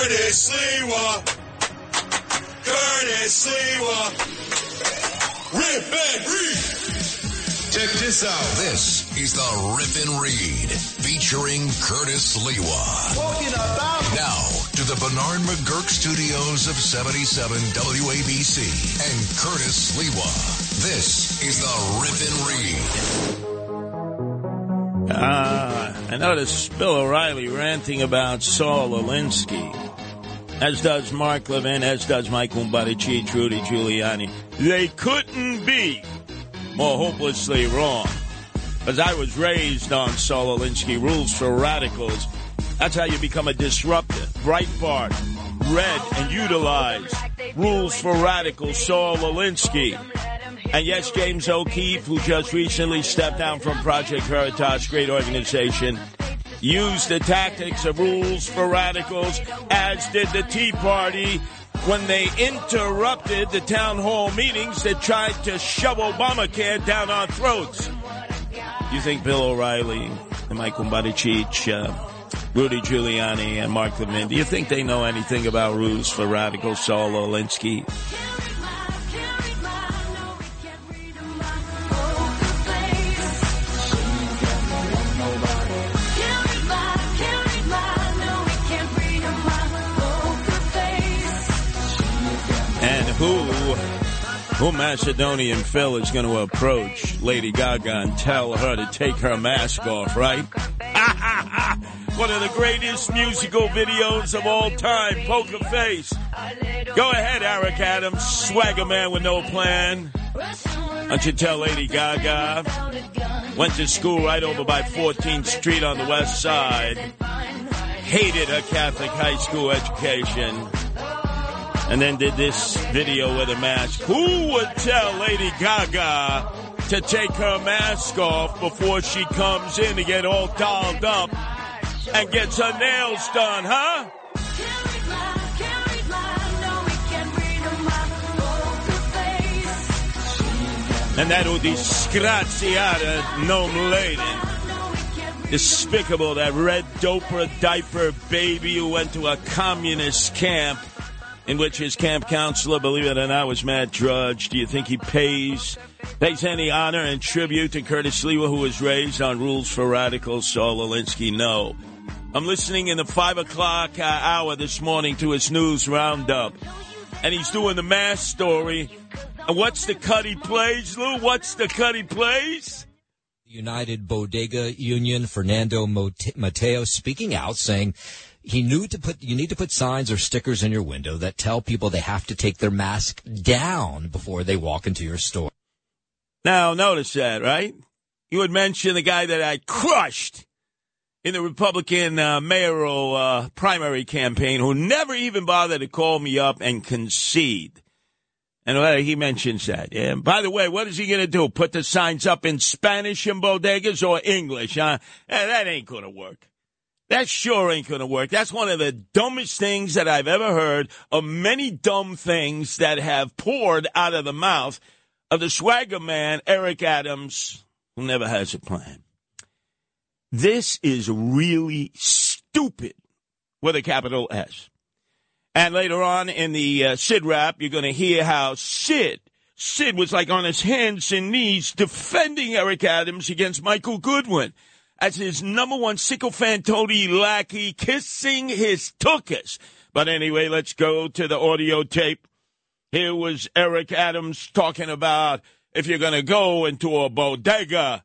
Curtis Sliwa. Curtis Sliwa. Rip and read. Check this out. This is the Rip and Read featuring Curtis Sliwa. Talking about Now to the Bernard McGuirk studios of 77 WABC and Curtis Sliwa. This is the Rip and Read. Ah, I noticed Bill O'Reilly ranting about Saul Alinsky, as does Mark Levin, as does Mike Umbaricic, Rudy Giuliani. They couldn't be more hopelessly wrong. Because I was raised on Saul Alinsky rules for radicals. That's how you become a disruptor. Breitbart, read and utilize rules for radicals, Saul Alinsky. And yes, James O'Keefe, who just recently stepped down from Project Veritas, great organization, used the tactics of rules for radicals, as did the Tea Party when they interrupted the town hall meetings that tried to shove Obamacare down our throats. Do you think Bill O'Reilly and Mike Umbaricic, uh, Rudy Giuliani and Mark Levin, do you think they know anything about rules for radicals, Saul Alinsky? Who Macedonian Phil is going to approach Lady Gaga and tell her to take her mask off, right? One of the greatest musical videos of all time, Poker Face. Go ahead, Eric Adams, swagger man with no plan. Don't you tell Lady Gaga? Went to school right over by 14th Street on the west side. Hated her Catholic high school education and then did this video with a mask. Who would tell Lady Gaga to take her mask off before she comes in to get all dolled up and gets her nails done, huh? And that would disgraziata non lady. Despicable, that red doper diaper baby who went to a communist camp in which his camp counselor, believe it or not, was Matt Drudge. Do you think he pays pays any honor and tribute to Curtis Sliwa, who was raised on rules for radicals? Saul Alinsky, no. I'm listening in the five o'clock uh, hour this morning to his news roundup, and he's doing the mass story. And what's the cut he plays, Lou? What's the cut he plays? United Bodega Union, Fernando Mateo, speaking out, saying he knew to put you need to put signs or stickers in your window that tell people they have to take their mask down before they walk into your store. Now, notice that, right? You had mentioned the guy that I crushed in the Republican uh, mayoral uh, primary campaign who never even bothered to call me up and concede. And uh, he mentions that. And by the way, what is he going to do? Put the signs up in Spanish in bodegas or English? Huh? Eh, that ain't going to work. That sure ain't going to work. That's one of the dumbest things that I've ever heard of many dumb things that have poured out of the mouth of the swagger man, Eric Adams, who never has a plan. This is really stupid with a capital S. And later on in the uh, Sid rap, you're going to hear how Sid, Sid was like on his hands and knees defending Eric Adams against Michael Goodwin as his number one sycophantoty lackey kissing his tuchus. But anyway, let's go to the audio tape. Here was Eric Adams talking about if you're going to go into a bodega,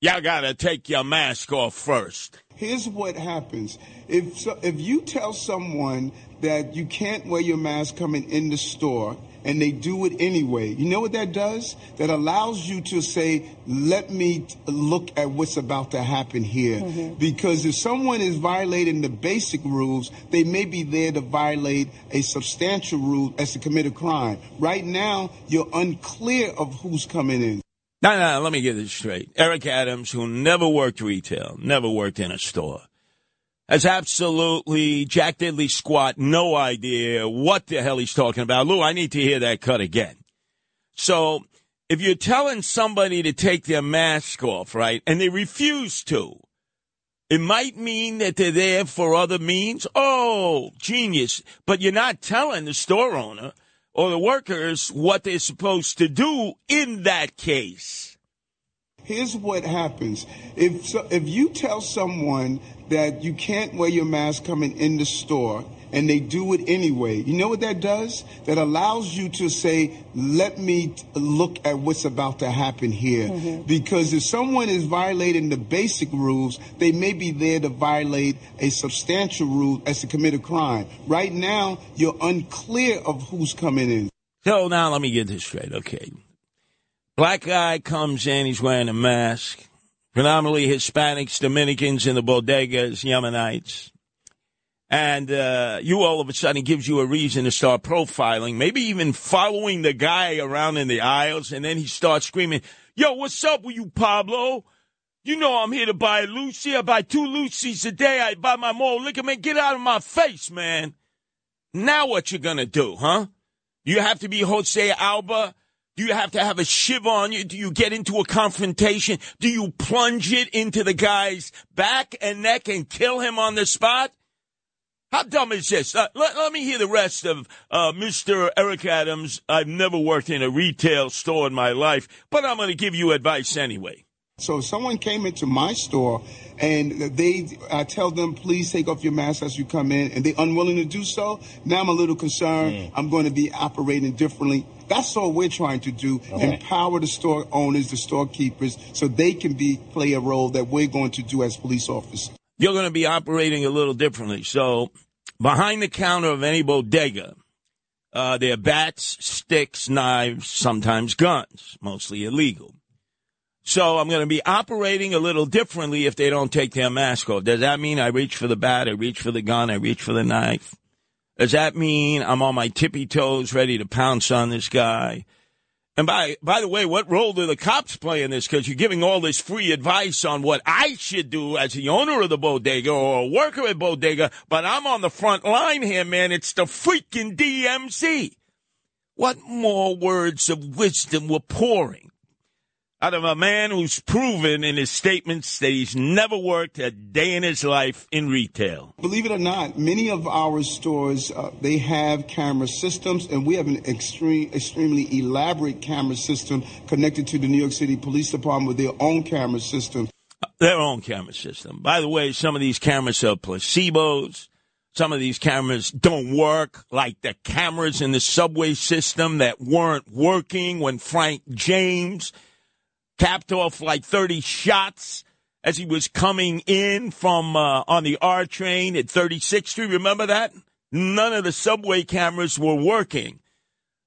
you got to take your mask off first. Here's what happens. If so, if you tell someone that you can't wear your mask coming in the store and they do it anyway, you know what that does? That allows you to say, let me t- look at what's about to happen here. Mm-hmm. Because if someone is violating the basic rules, they may be there to violate a substantial rule as to commit a crime. Right now, you're unclear of who's coming in. No, no, let me get this straight. Eric Adams, who never worked retail, never worked in a store, has absolutely Jack Diddley squat no idea what the hell he's talking about. Lou, I need to hear that cut again. So if you're telling somebody to take their mask off, right, and they refuse to, it might mean that they're there for other means. Oh, genius. But you're not telling the store owner or the workers what they're supposed to do in that case. Here's what happens. If so, if you tell someone that you can't wear your mask coming in the store and they do it anyway, you know what that does? That allows you to say, let me look at what's about to happen here. Mm-hmm. Because if someone is violating the basic rules, they may be there to violate a substantial rule as to commit a crime. Right now, you're unclear of who's coming in. So now let me get this straight. Okay. Black guy comes in, he's wearing a mask. Predominantly Hispanics, Dominicans in the bodegas, Yemenites. And uh, you all of a sudden gives you a reason to start profiling, maybe even following the guy around in the aisles, and then he starts screaming, Yo, what's up with you, Pablo? You know I'm here to buy a Lucy. I buy two Lucy's a day. I buy my mall liquor. Man, get out of my face, man. Now what you gonna do, huh? You have to be Jose Alba? Do you have to have a shiv on you? Do you get into a confrontation? Do you plunge it into the guy's back and neck and kill him on the spot? How dumb is this? Uh, let, let me hear the rest of uh, Mr. Eric Adams. I've never worked in a retail store in my life, but I'm going to give you advice anyway. So if someone came into my store and they, I tell them, please take off your mask as you come in, and they're unwilling to do so, now I'm a little concerned. I'm going to be operating differently. That's all we're trying to do. Empower the store owners, the storekeepers, so they can be play a role that we're going to do as police officers. You're going to be operating a little differently. So, behind the counter of any bodega, uh, there are bats, sticks, knives, sometimes guns, mostly illegal. So I'm going to be operating a little differently if they don't take their mask off. Does that mean I reach for the bat, I reach for the gun, I reach for the knife? Does that mean I'm on my tippy toes ready to pounce on this guy? And by by the way, what role do the cops play in this? Because you're giving all this free advice on what I should do as the owner of the bodega or a worker at bodega, but I'm on the front line here, man. It's the freaking DMC. What more words of wisdom were pouring out of a man who's proven in his statements that he's never worked a day in his life in retail? Believe it or not, many of our stores uh, they have camera systems, and we have an extreme, extremely elaborate camera system connected to the New York City Police Department with their own camera system. their own camera system. By the way, some of these cameras are placebos. Some of these cameras don't work, like the cameras in the subway system that weren't working when Frank James capped off like 30 shots as he was coming in from uh, on the R train at 36th Street. Remember that? None of the subway cameras were working.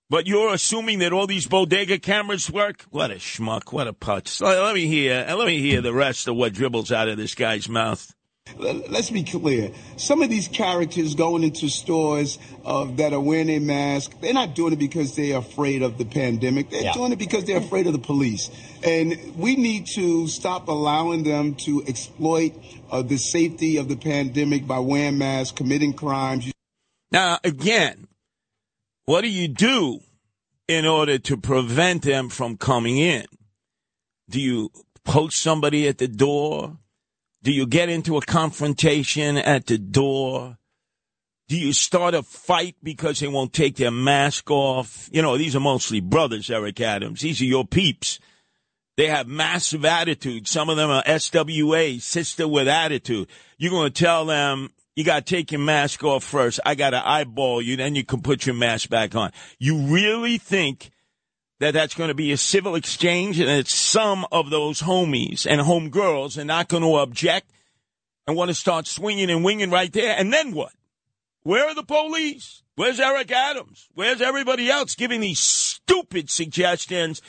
But you're assuming that all these bodega cameras work? What a schmuck! What a putz! Let, me hear. Let me hear the rest of what dribbles out of this guy's mouth. Let- Let's be clear. Some of these characters going into stores uh, that are wearing a mask, they're not doing it because they're afraid of the pandemic. They're doing it because they're afraid of the police. And we need to stop allowing them to exploit uh, the safety of the pandemic by wearing masks, committing crimes. Now, again, what do you do in order to prevent them from coming in? Do you post somebody at the door? Do you get into a confrontation at the door? Do you start a fight because they won't take their mask off? You know, these are mostly brothers, Eric Adams. These are your peeps. They have massive attitude. Some of them are SWA, sister with attitude. You're going to tell them, you got to take your mask off first. I got to eyeball you, then you can put your mask back on. You really think that that's going to be a civil exchange and that some of those homies and homegirls are not going to object and want to start swinging and winging right there. And then what? Where are the police? Where's Eric Adams? Where's everybody else giving these stupid suggestions?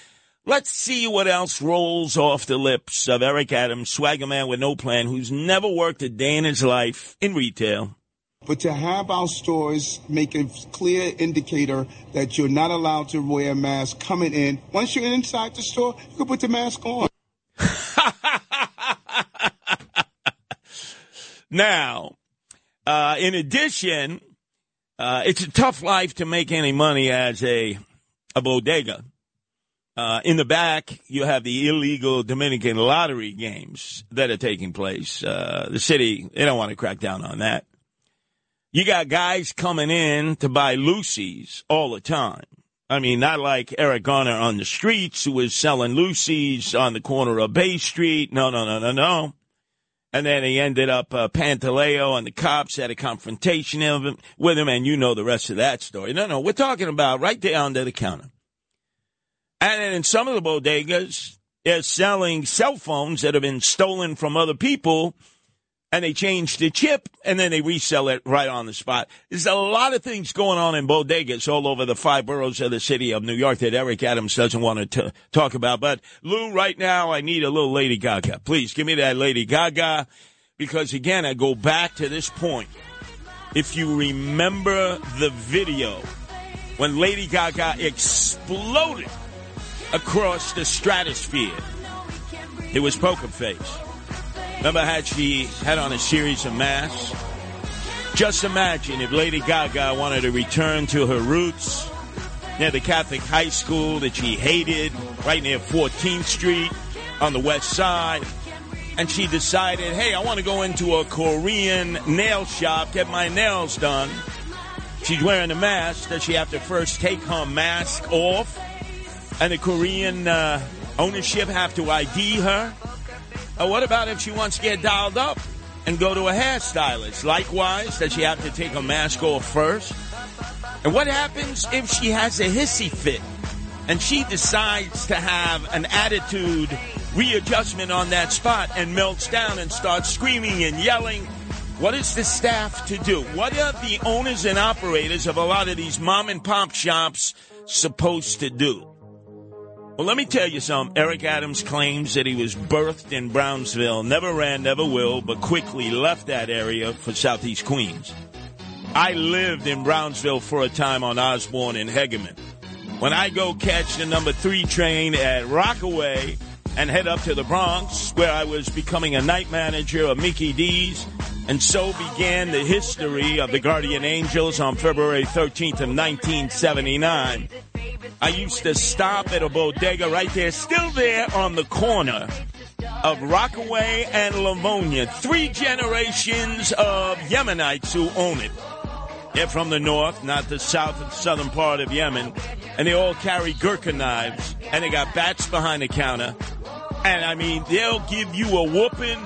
Let's see what else rolls off the lips of Eric Adams, swagger man with no plan, who's never worked a day in his life in retail. But to have our stores make a clear indicator that you're not allowed to wear a mask coming in, once you're inside the store, you can put the mask on. Now, uh, in addition, uh, it's a tough life to make any money as a, a bodega. Uh, in the back, you have the illegal Dominican lottery games that are taking place. Uh, the city, they don't want to crack down on that. You got guys coming in to buy Lucy's all the time. I mean, not like Eric Garner on the streets who was selling Lucy's on the corner of Bay Street. No, no, no, no, no. And then he ended up uh, Pantaleo, and the cops had a confrontation him, with him, and you know the rest of that story. No, no, we're talking about right there under the counter. And in some of the bodegas, they're selling cell phones that have been stolen from other people, and they change the chip, and then they resell it right on the spot. There's a lot of things going on in bodegas all over the five boroughs of the city of New York that Eric Adams doesn't want to talk about. But Lou, right now, I need a little Lady Gaga. Please give me that Lady Gaga, because again, I go back to this point. If you remember the video when Lady Gaga exploded across the stratosphere, it was Poker Face. Remember how she had on a series of masks? Just imagine if Lady Gaga wanted to return to her roots near the Catholic high school that she hated, right near 14th Street on the west side. And she decided, hey, I want to go into a Korean nail shop, get my nails done. She's wearing a mask. Does she have to first take her mask off? And the Korean uh, ownership have to ID her? What about if she wants to get dialed up and go to a hairstylist? Likewise, does she have to take her mask off first? And what happens if she has a hissy fit and she decides to have an attitude readjustment on that spot and melts down and starts screaming and yelling? What is the staff to do? What are the owners and operators of a lot of these mom and pop shops supposed to do? Well, let me tell you something. Eric Adams claims that he was birthed in Brownsville, never ran, never will, but quickly left that area for Southeast Queens. I lived in Brownsville for a time on Osborne and Hegeman. When I go catch the number three train at Rockaway and head up to the Bronx, where I was becoming a night manager of Mickey D's, and so began the history of the Guardian Angels on February 13th of 1979. I used to stop at a bodega right there, still there on the corner of Rockaway and Livonia. Three generations of Yemenites who own it. They're from the north, not the south and southern part of Yemen. And they all carry Gurkha knives. And they got bats behind the counter. And I mean, they'll give you a whooping.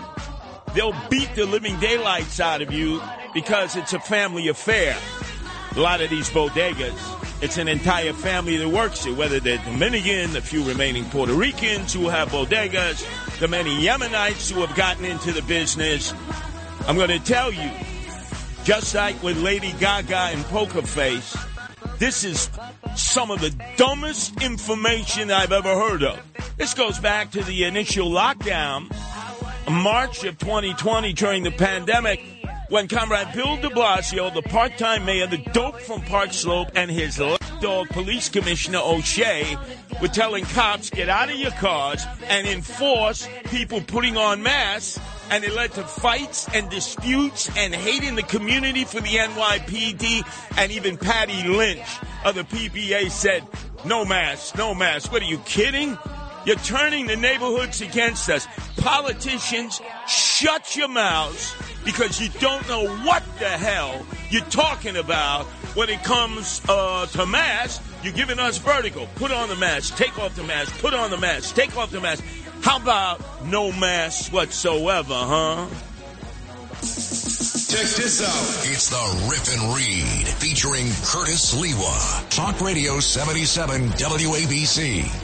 They'll beat the living daylights out of you because it's a family affair. A lot of these bodegas, it's an entire family that works it, whether they're Dominican, the few remaining Puerto Ricans who have bodegas, the many Yemenites who have gotten into the business. I'm going to tell you, just like with Lady Gaga and Poker Face, this is some of the dumbest information I've ever heard of. This goes back to the initial lockdown, March of 2020 during the pandemic, when Comrade Bill de Blasio, the part-time mayor, the dope from Park Slope, and his dog police commissioner O'Shea were telling cops, get out of your cars and enforce people putting on masks and it led to fights and disputes and hate in the community for the NYPD. And even Patty Lynch of the PBA said, no mask, no mask. What are you kidding? You're turning the neighborhoods against us. Politicians, shut your mouths because you don't know what the hell you're talking about when it comes uh, to masks. You're giving us vertigo. Put on the mask. Take off the mask. Put on the mask. Take off the mask. How about no mask whatsoever, huh? Check this out. It's the Rip and Read featuring Curtis Sliwa. Talk Radio 77 WABC.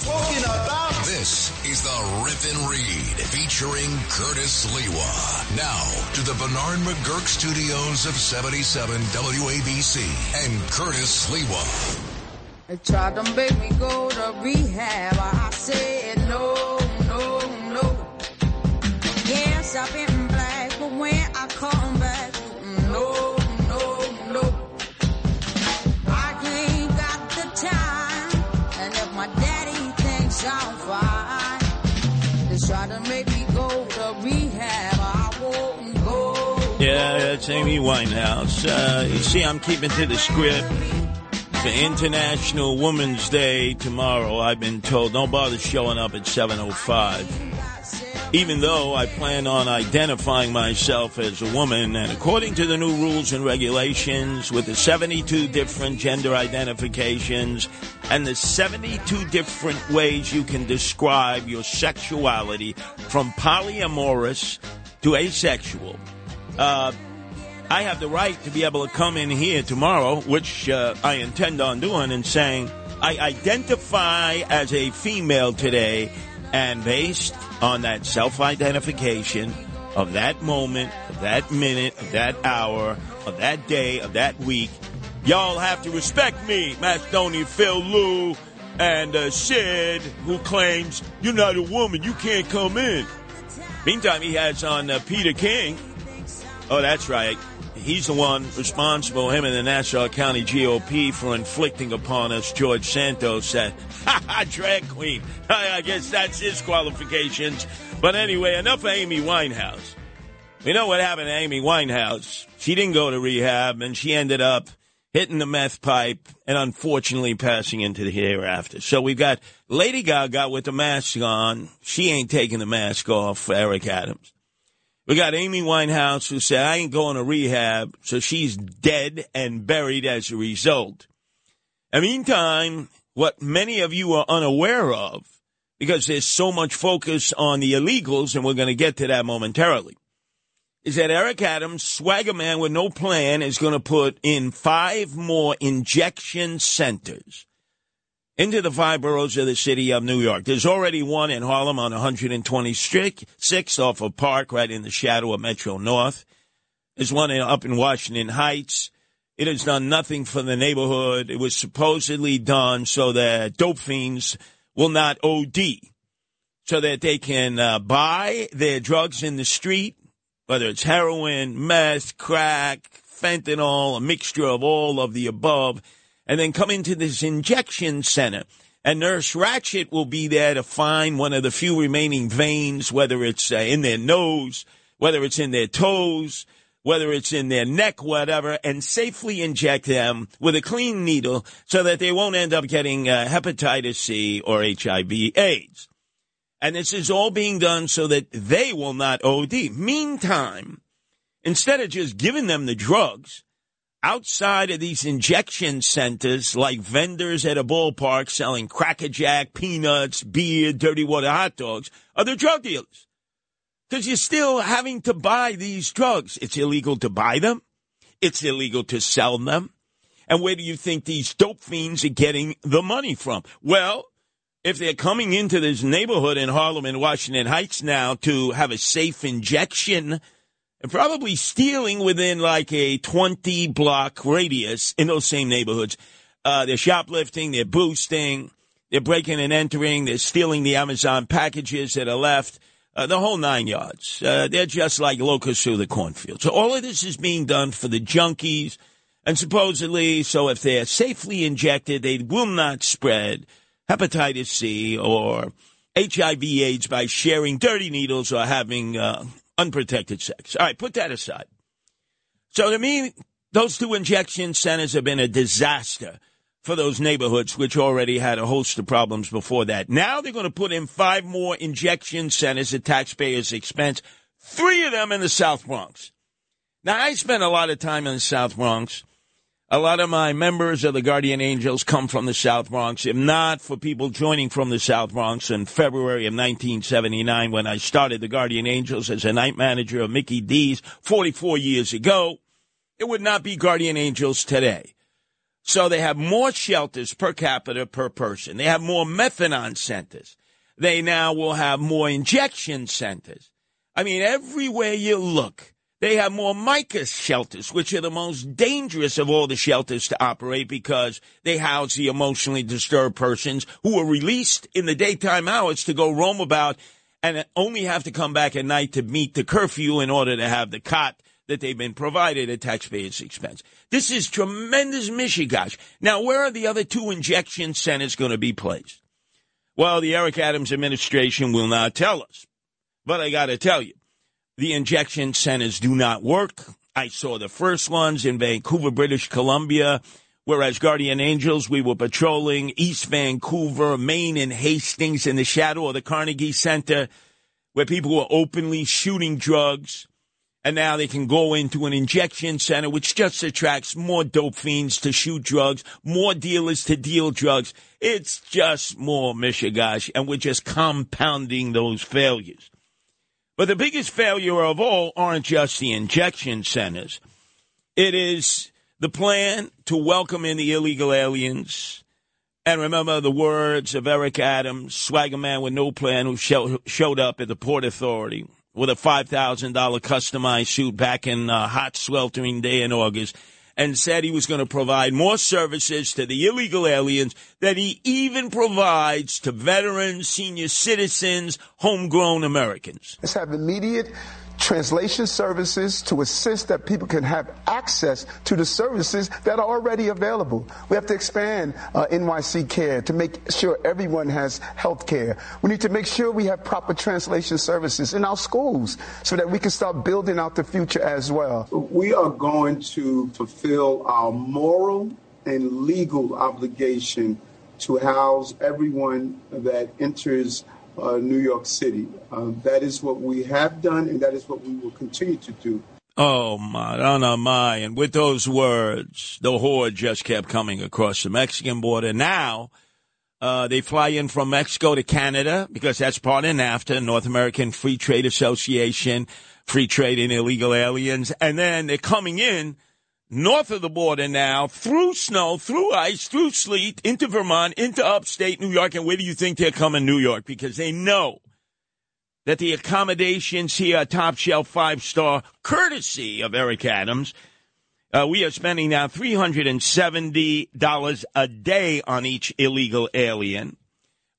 Talking about This is the Rip and Read featuring Curtis Sliwa. Now to the Bernard McGuirk studios of 77 WABC and Curtis Sliwa. They tried to make me go to rehab. I said no, no, no. Yes, I've been black, but when I come back, daddy fine, try to make me go to rehab. I won't go. Yeah, that's Amy Winehouse. Uh, you see, I'm keeping to the script. For International Women's Day tomorrow, I've been told don't bother showing up at 7.05. Even though I plan on identifying myself as a woman, and according to the new rules and regulations, with the 72 different gender identifications and the 72 different ways you can describe your sexuality from polyamorous to asexual, uh, I have the right to be able to come in here tomorrow, which uh, I intend on doing, and saying I identify as a female today, and based on that self-identification of that moment, of that minute, of that hour, of that day, of that week, y'all have to respect me, Macedonia Phil Lou and uh, Sid, who claims you're not a woman, you can't come in. Meantime, he has on uh, Peter King. Oh, that's right. He's the one responsible, him and the Nassau County GOP, for inflicting upon us George Santos ha, drag queen. I guess that's his qualifications. But anyway, enough of Amy Winehouse. We know what happened to Amy Winehouse. She didn't go to rehab, and she ended up hitting the meth pipe and unfortunately passing into the hereafter. So we've got Lady Gaga with the mask on. She ain't taking the mask off Eric Adams. We got Amy Winehouse who said, I ain't going to rehab, so she's dead and buried as a result. And meantime, what many of you are unaware of, because there's so much focus on the illegals, and we're going to get to that momentarily, is that Eric Adams, swagger man with no plan, is going to put in five more injection centers into the five boroughs of the city of New York. There's already one in Harlem on 126th off of Park, right in the shadow of Metro North. There's one up in Washington Heights. It has done nothing for the neighborhood. It was supposedly done so that dope fiends will not OD, so that they can uh, buy their drugs in the street, whether it's heroin, meth, crack, fentanyl, a mixture of all of the above and then come into this injection center. And Nurse Ratched will be there to find one of the few remaining veins, whether it's uh, in their nose, whether it's in their toes, whether it's in their neck, whatever, and safely inject them with a clean needle so that they won't end up getting uh, hepatitis C or HIV AIDS. And this is all being done so that they will not OD. Meantime, instead of just giving them the drugs, outside of these injection centers, like vendors at a ballpark selling Cracker Jack, peanuts, beer, dirty water hot dogs, are the drug dealers. Because you're still having to buy these drugs. It's illegal to buy them. It's illegal to sell them. And where do you think these dope fiends are getting the money from? Well, if they're coming into this neighborhood in Harlem and Washington Heights now to have a safe injection and probably stealing within like a 20 block radius in those same neighborhoods. Uh, they're shoplifting, they're boosting, they're breaking and entering, they're stealing the Amazon packages that are left, uh, the whole nine yards. Uh, they're just like locusts through the cornfield. So all of this is being done for the junkies. And supposedly, so if they're safely injected, they will not spread hepatitis C or HIV AIDS by sharing dirty needles or having uh, unprotected sex. All right, put that aside. So to me, those two injection centers have been a disaster for those neighborhoods, which already had a host of problems before that. Now they're going to put in five more injection centers at taxpayers' expense, three of them in the South Bronx. Now, I spent a lot of time in the South Bronx. A lot of my members of the Guardian Angels come from the South Bronx. If not for people joining from the South Bronx in February of 1979 when I started the Guardian Angels as a night manager of Mickey D's 44 years ago, it would not be Guardian Angels today. So they have more shelters per capita per person. They have more methadone centers. They now will have more injection centers. I mean, everywhere you look, they have more MICA shelters, which are the most dangerous of all the shelters to operate because they house the emotionally disturbed persons who are released in the daytime hours to go roam about and only have to come back at night to meet the curfew in order to have the cot that they've been provided at taxpayers' expense. This is tremendous mishigash. Now, where are the other two injection centers going to be placed? Well, the Eric Adams administration will not tell us. But I got to tell you, the injection centers do not work. I saw the first ones in Vancouver, British Columbia, whereas Guardian Angels, we were patrolling East Vancouver, Main, and Hastings in the shadow of the Carnegie Center, where people were openly shooting drugs and now they can go into an injection center, which just attracts more dope fiends to shoot drugs, more dealers to deal drugs. It's just more mishigash, and we're just compounding those failures. But the biggest failure of all aren't just the injection centers. It is the plan to welcome in the illegal aliens. And remember the words of Eric Adams, swagger man with no plan, who show, showed up at the Port Authority with a $5,000 customized suit back in a hot, sweltering day in August and said he was going to provide more services to the illegal aliens that he even provides to veterans, senior citizens, homegrown Americans. Let's have immediate translation services to assist that people can have access to the services that are already available. We have to expand uh, NYC Care to make sure everyone has health care. We need to make sure we have proper translation services in our schools so that we can start building out the future as well. We are going to fulfill our moral and legal obligation to house everyone that enters uh, New York City. Uh, that is what we have done, and that is what we will continue to do. Oh, my, Marana my. And with those words, the horde just kept coming across the Mexican border. Now, uh, they fly in from Mexico to Canada because that's part of NAFTA, North American Free Trade Association, free trade in illegal aliens. And then they're coming in north of the border now, through snow, through ice, through sleet, into Vermont, into upstate New York. And where do you think they're coming? New York, because they know that the accommodations here are top shelf five star, courtesy of Eric Adams. Uh, we are spending now $370 a day on each illegal alien.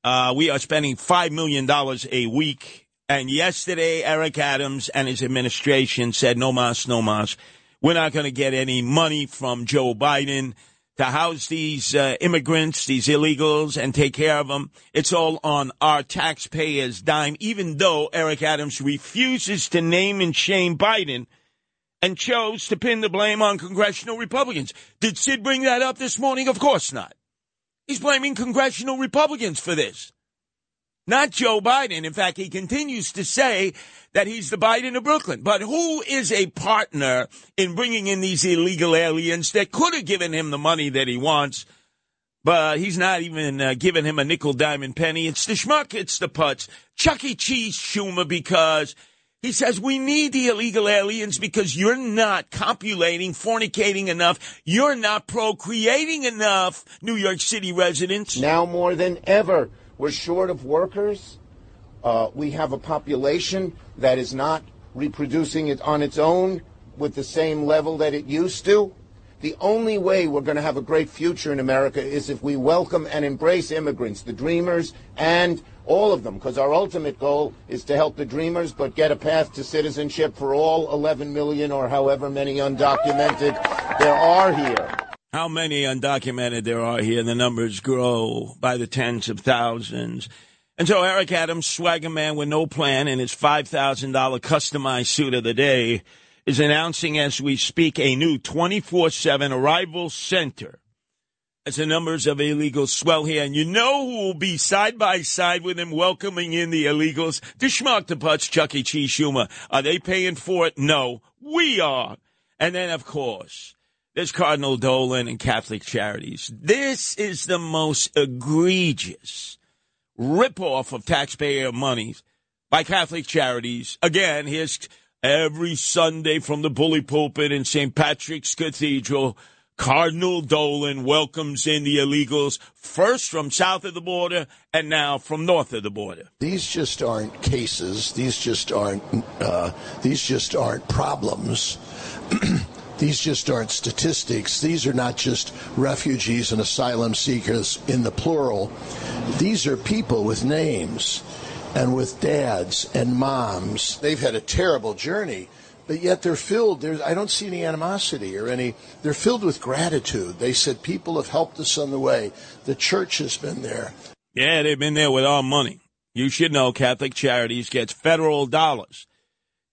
Uh, we are spending $5 million a week. And yesterday, Eric Adams and his administration said, no mas, no mas. We're not going to get any money from Joe Biden to house these uh, immigrants, these illegals, and take care of them. It's all on our taxpayers' dime, even though Eric Adams refuses to name and shame Biden and chose to pin the blame on congressional Republicans. Did Sid bring that up this morning? Of course not. He's blaming congressional Republicans for this not Joe Biden. In fact, he continues to say that he's the Biden of Brooklyn. But who is a partner in bringing in these illegal aliens that could have given him the money that he wants? But he's not even uh, giving him a nickel, diamond, penny. It's the schmuck, it's the putz. Chuck E. Cheese Schumer because he says we need the illegal aliens because you're not copulating, fornicating enough. You're not procreating enough, New York City residents. Now more than ever, we're short of workers. Uh, we have a population that is not reproducing it on its own with the same level that it used to. The only way we're going to have a great future in America is if we welcome and embrace immigrants, the dreamers, and all of them, because our ultimate goal is to help the dreamers, but get a path to citizenship for all 11 million or however many undocumented there are here how many undocumented there are here. The numbers grow by the tens of thousands. And so Eric Adams, swagger man with no plan in his $5,000 customized suit of the day, is announcing as we speak a new 24 7 arrival center as the numbers of illegals swell here. And you know who will be side by side with him welcoming in the illegals? The schmuck, the putz, Chuck E. Cheese Schumer. Are they paying for it? No. We are. And then, of course, there's Cardinal Dolan and Catholic Charities. This is the most egregious ripoff of taxpayer money by Catholic Charities. Again, here's every Sunday from the bully pulpit in St. Patrick's Cathedral. Cardinal Dolan welcomes in the illegals first from south of the border and now from north of the border. These just aren't cases. These just aren't. Uh, these just aren't problems. these just aren't statistics. These are not just refugees and asylum seekers in the plural. These are people with names and with dads and moms. They've had a terrible journey but yet they're filled there's i don't see any animosity or any they're filled with gratitude they said people have helped us on the way the church has been there yeah they've been there with our money you should know catholic charities gets federal dollars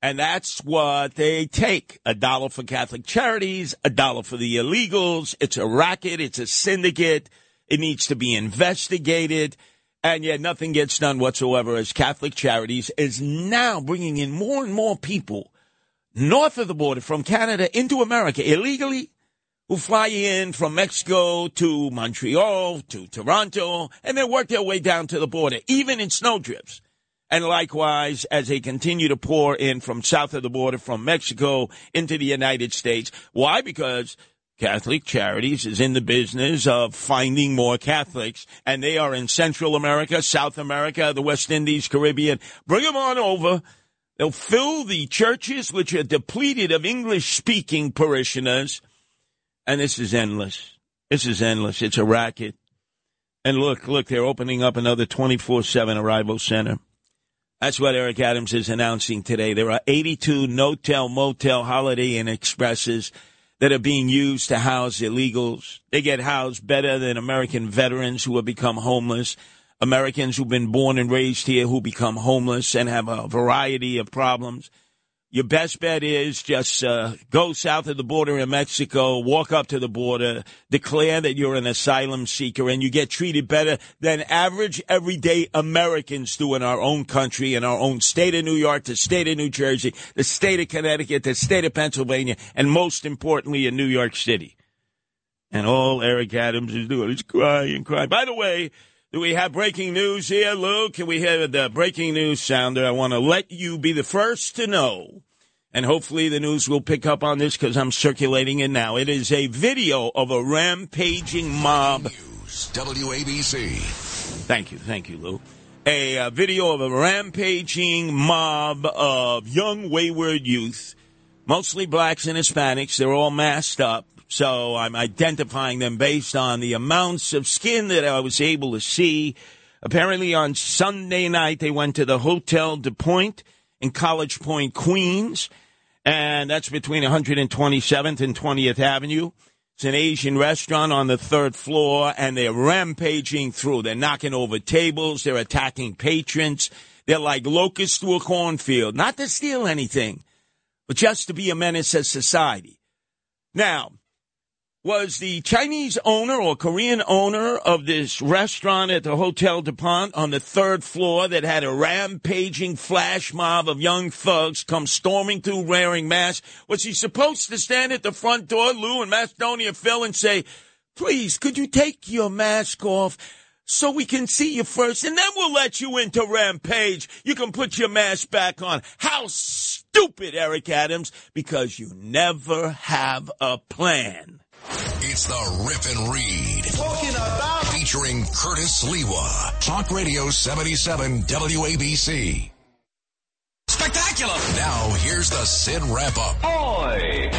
and that's what they take. A dollar for catholic charities a dollar for the illegals. It's a racket. It's a syndicate. It needs to be investigated. And yet nothing gets done whatsoever as catholic charities is now bringing in more and more people north of the border from Canada into America illegally who fly in from Mexico to Montreal to Toronto and then work their way down to the border, even in snowdrifts. And likewise, as they continue to pour in from south of the border from Mexico into the United States. Why? Because Catholic Charities is in the business of finding more Catholics, and they are in Central America, South America, the West Indies, Caribbean. Bring them on over They'll fill the churches which are depleted of English speaking parishioners. And this is endless. This is endless. It's a racket. And look, look, they're opening up another 24 7 arrival center. That's what Eric Adams is announcing today. There are 82 no-tell, motel, holiday inn expresses that are being used to house illegals. They get housed better than American veterans who have become homeless. Americans who've been born and raised here who become homeless and have a variety of problems. Your best bet is just uh, go south of the border in Mexico, walk up to the border, declare that you're an asylum seeker, and you get treated better than average everyday Americans do in our own country, in our own state of New York, the state of New Jersey, the state of Connecticut, the state of Pennsylvania, and most importantly, in New York City. And all Eric Adams is doing is crying and crying. By the way, do we have breaking news here, Lou? Can we hear the breaking news sounder? I want to let you be the first to know. And hopefully the news will pick up on this because I'm circulating it now. It is a video of a rampaging mob. News, WABC. Thank you. Thank you, Lou. A, a video of a rampaging mob of young wayward youth, mostly blacks and Hispanics. They're all masked up so I'm identifying them based on the amounts of skin that I was able to see. Apparently on Sunday night, they went to the Hotel de Point in College Point, Queens. And that's between 127th and 20th Avenue. It's an Asian restaurant on the third floor, and they're rampaging through. They're knocking over tables. They're attacking patrons. They're like locusts to a cornfield, not to steal anything, but just to be a menace to society. Now, was the Chinese owner or Korean owner of this restaurant at the Hotel DuPont on the third floor that had a rampaging flash mob of young thugs come storming through wearing masks. Was he supposed to stand at the front door, Lou and Macedonia Phil, and say, please, could you take your mask off? so we can see you first, and then we'll let you into Rampage. You can put your mask back on. How stupid, Eric Adams, because you never have a plan. It's the Rip and Read. Talking about featuring Curtis Sliwa. Talk Radio 77 WABC. Spectacular. Now here's the Sid wrap up. Oi.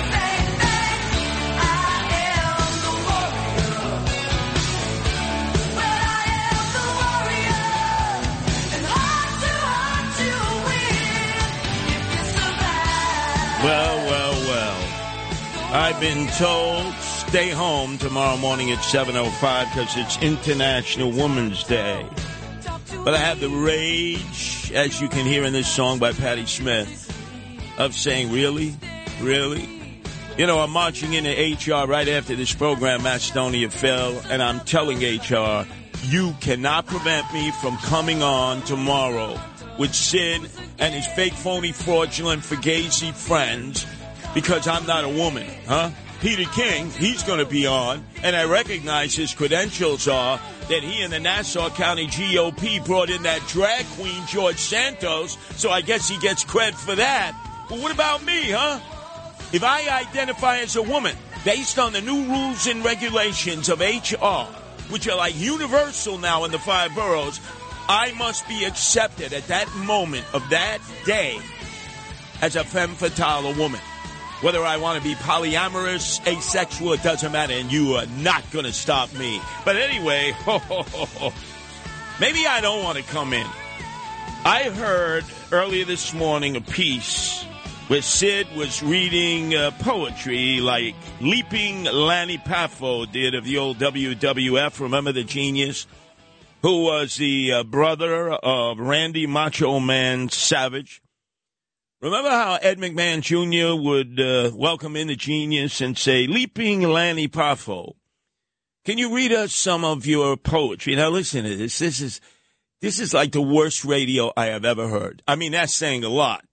Well, well, well. I've been told stay home tomorrow morning at 7.05 because it's International Women's Day. But I have the rage, as you can hear in this song by Patti Smith, of saying, really? Really? You know, I'm marching into HR right after this program, Macedonia Phil, and I'm telling HR, you cannot prevent me from coming on tomorrow with Sid and his fake, phony, fraudulent, fugazi friends because I'm not a woman, huh? Peter King, he's going to be on, and I recognize his credentials are that he and the Nassau County GOP brought in that drag queen, George Santos, so I guess he gets cred for that. But what about me, huh? If I identify as a woman based on the new rules and regulations of HR, which are like universal now in the five boroughs, I must be accepted at that moment of that day as a femme fatale, woman. Whether I want to be polyamorous, asexual, it doesn't matter, and you are not going to stop me. But anyway, maybe I don't want to come in. I heard earlier this morning a piece where Sid was reading uh, poetry like Leaping Lanny Poffo did of the old WWF. Remember the genius? Who was the uh, brother of Randy Macho Man Savage? Remember how Ed McMahon Jr. would uh, welcome in the genius and say, Leaping Lanny Poffo, can you read us some of your poetry? Now listen to this. This is, this is like the worst radio I have ever heard. I mean, that's saying a lot.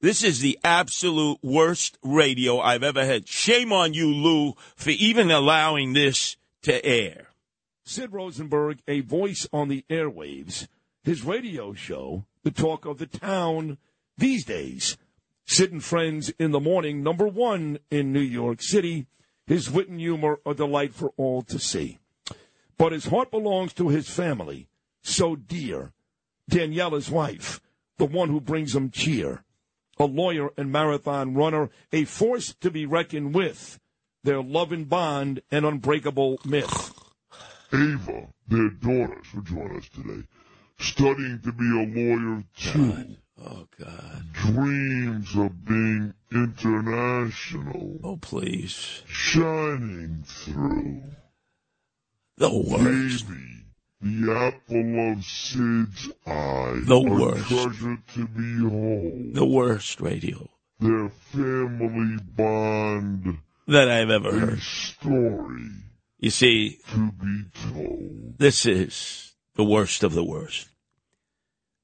This is the absolute worst radio I've ever had. Shame on you, Lou, for even allowing this to air. Sid Rosenberg, a voice on the airwaves, his radio show, the talk of the town these days. Sid and Friends in the morning, number one in New York City. His wit and humor a delight for all to see. But his heart belongs to his family, so dear. Daniela's wife, the one who brings him cheer. A lawyer and marathon runner, a force to be reckoned with. Their love and bond, an unbreakable myth. Ava, their daughter, should join us today, studying to be a lawyer too. Oh, God. Dreams of being international. Oh, please. Shining through. The worst. Baby, the apple of Sid's eye. The a worst. treasure to behold. The worst radio Their family bond. that I've ever heard. story You see, to be told. this is the worst of the worst.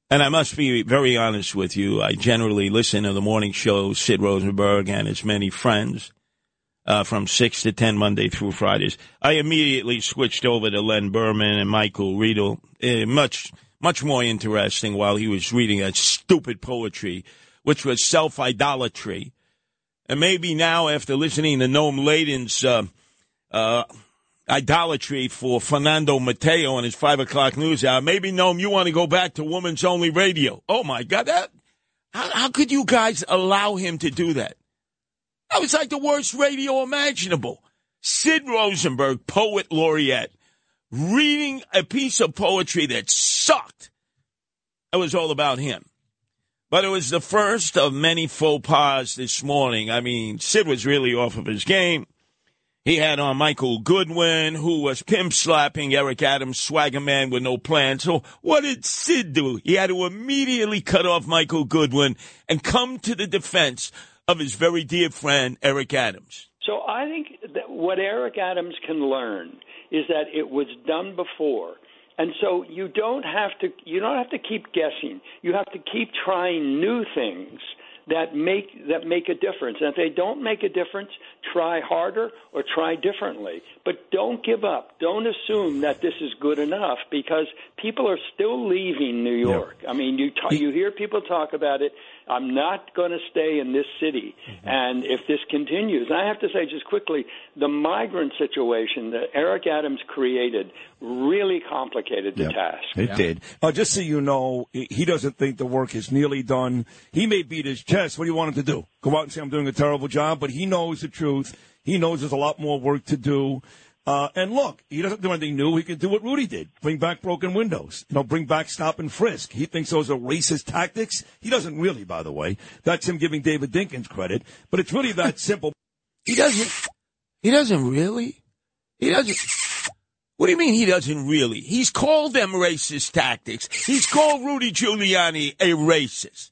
And I must be very honest with you. I generally listen to the morning show, Sid Rosenberg and his many friends, uh, from 6 to 10 Monday through Fridays. I immediately switched over to Len Berman and Michael Riedel. Uh, much, much more interesting while he was reading that stupid poetry, which was self-idolatry. And maybe now, after listening to Noam Laden's, uh, uh, idolatry for Fernando Mateo and his five o'clock news hour. Maybe, Noam, you want to go back to women's only radio. Oh my God, that, how, how could you guys allow him to do that? That was like the worst radio imaginable. Sid Rosenberg, poet laureate, reading a piece of poetry that sucked. That was all about him. But it was the first of many faux pas this morning. I mean, Sid was really off of his game. He had on Michael Goodwin, who was pimp slapping Eric Adams, swagger man with no plan. So what did Sid do? He had to immediately cut off Michael Goodwin and come to the defense of his very dear friend, Eric Adams. So I think that what Eric Adams can learn is that it was done before. And so you don't have to you don't have to keep guessing. You have to keep trying new things that make that make a difference. And if they don't make a difference, try harder or try differently. But don't give up. Don't assume that this is good enough because people are still leaving New York. I mean, you ta- you hear people talk about it. I'm not going to stay in this city. And if this continues, I have to say just quickly, the migrant situation that Eric Adams created really complicated the task. It did. Uh, just so you know, he he doesn't think the work is nearly done. He may beat his chest. What do you want him to do? Go out and say I'm doing a terrible job? But he knows the truth. He knows there's a lot more work to do. Uh, and look, he doesn't do anything new. He can do what Rudy did: bring back broken windows. You know, bring back stop and frisk. He thinks those are racist tactics. He doesn't really, by the way. That's him giving David Dinkins credit. But it's really that simple. He doesn't. He doesn't really. He doesn't. What do you mean he doesn't really? He's called them racist tactics. He's called Rudy Giuliani a racist.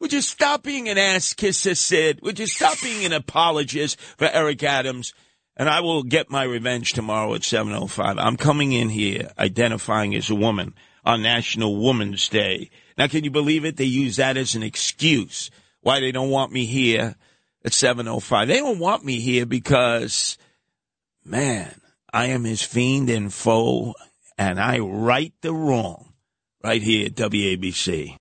Would you stop being an ass kisser, Sid? Would you stop being an apologist for Eric Adams? And I will get my revenge tomorrow at 7.05. I'm coming in here identifying as a woman on National Women's Day. Now, can you believe it? They use that as an excuse why they don't want me here at 7.05. They don't want me here because, man, I am his fiend and foe, and I right the wrong right here at WABC.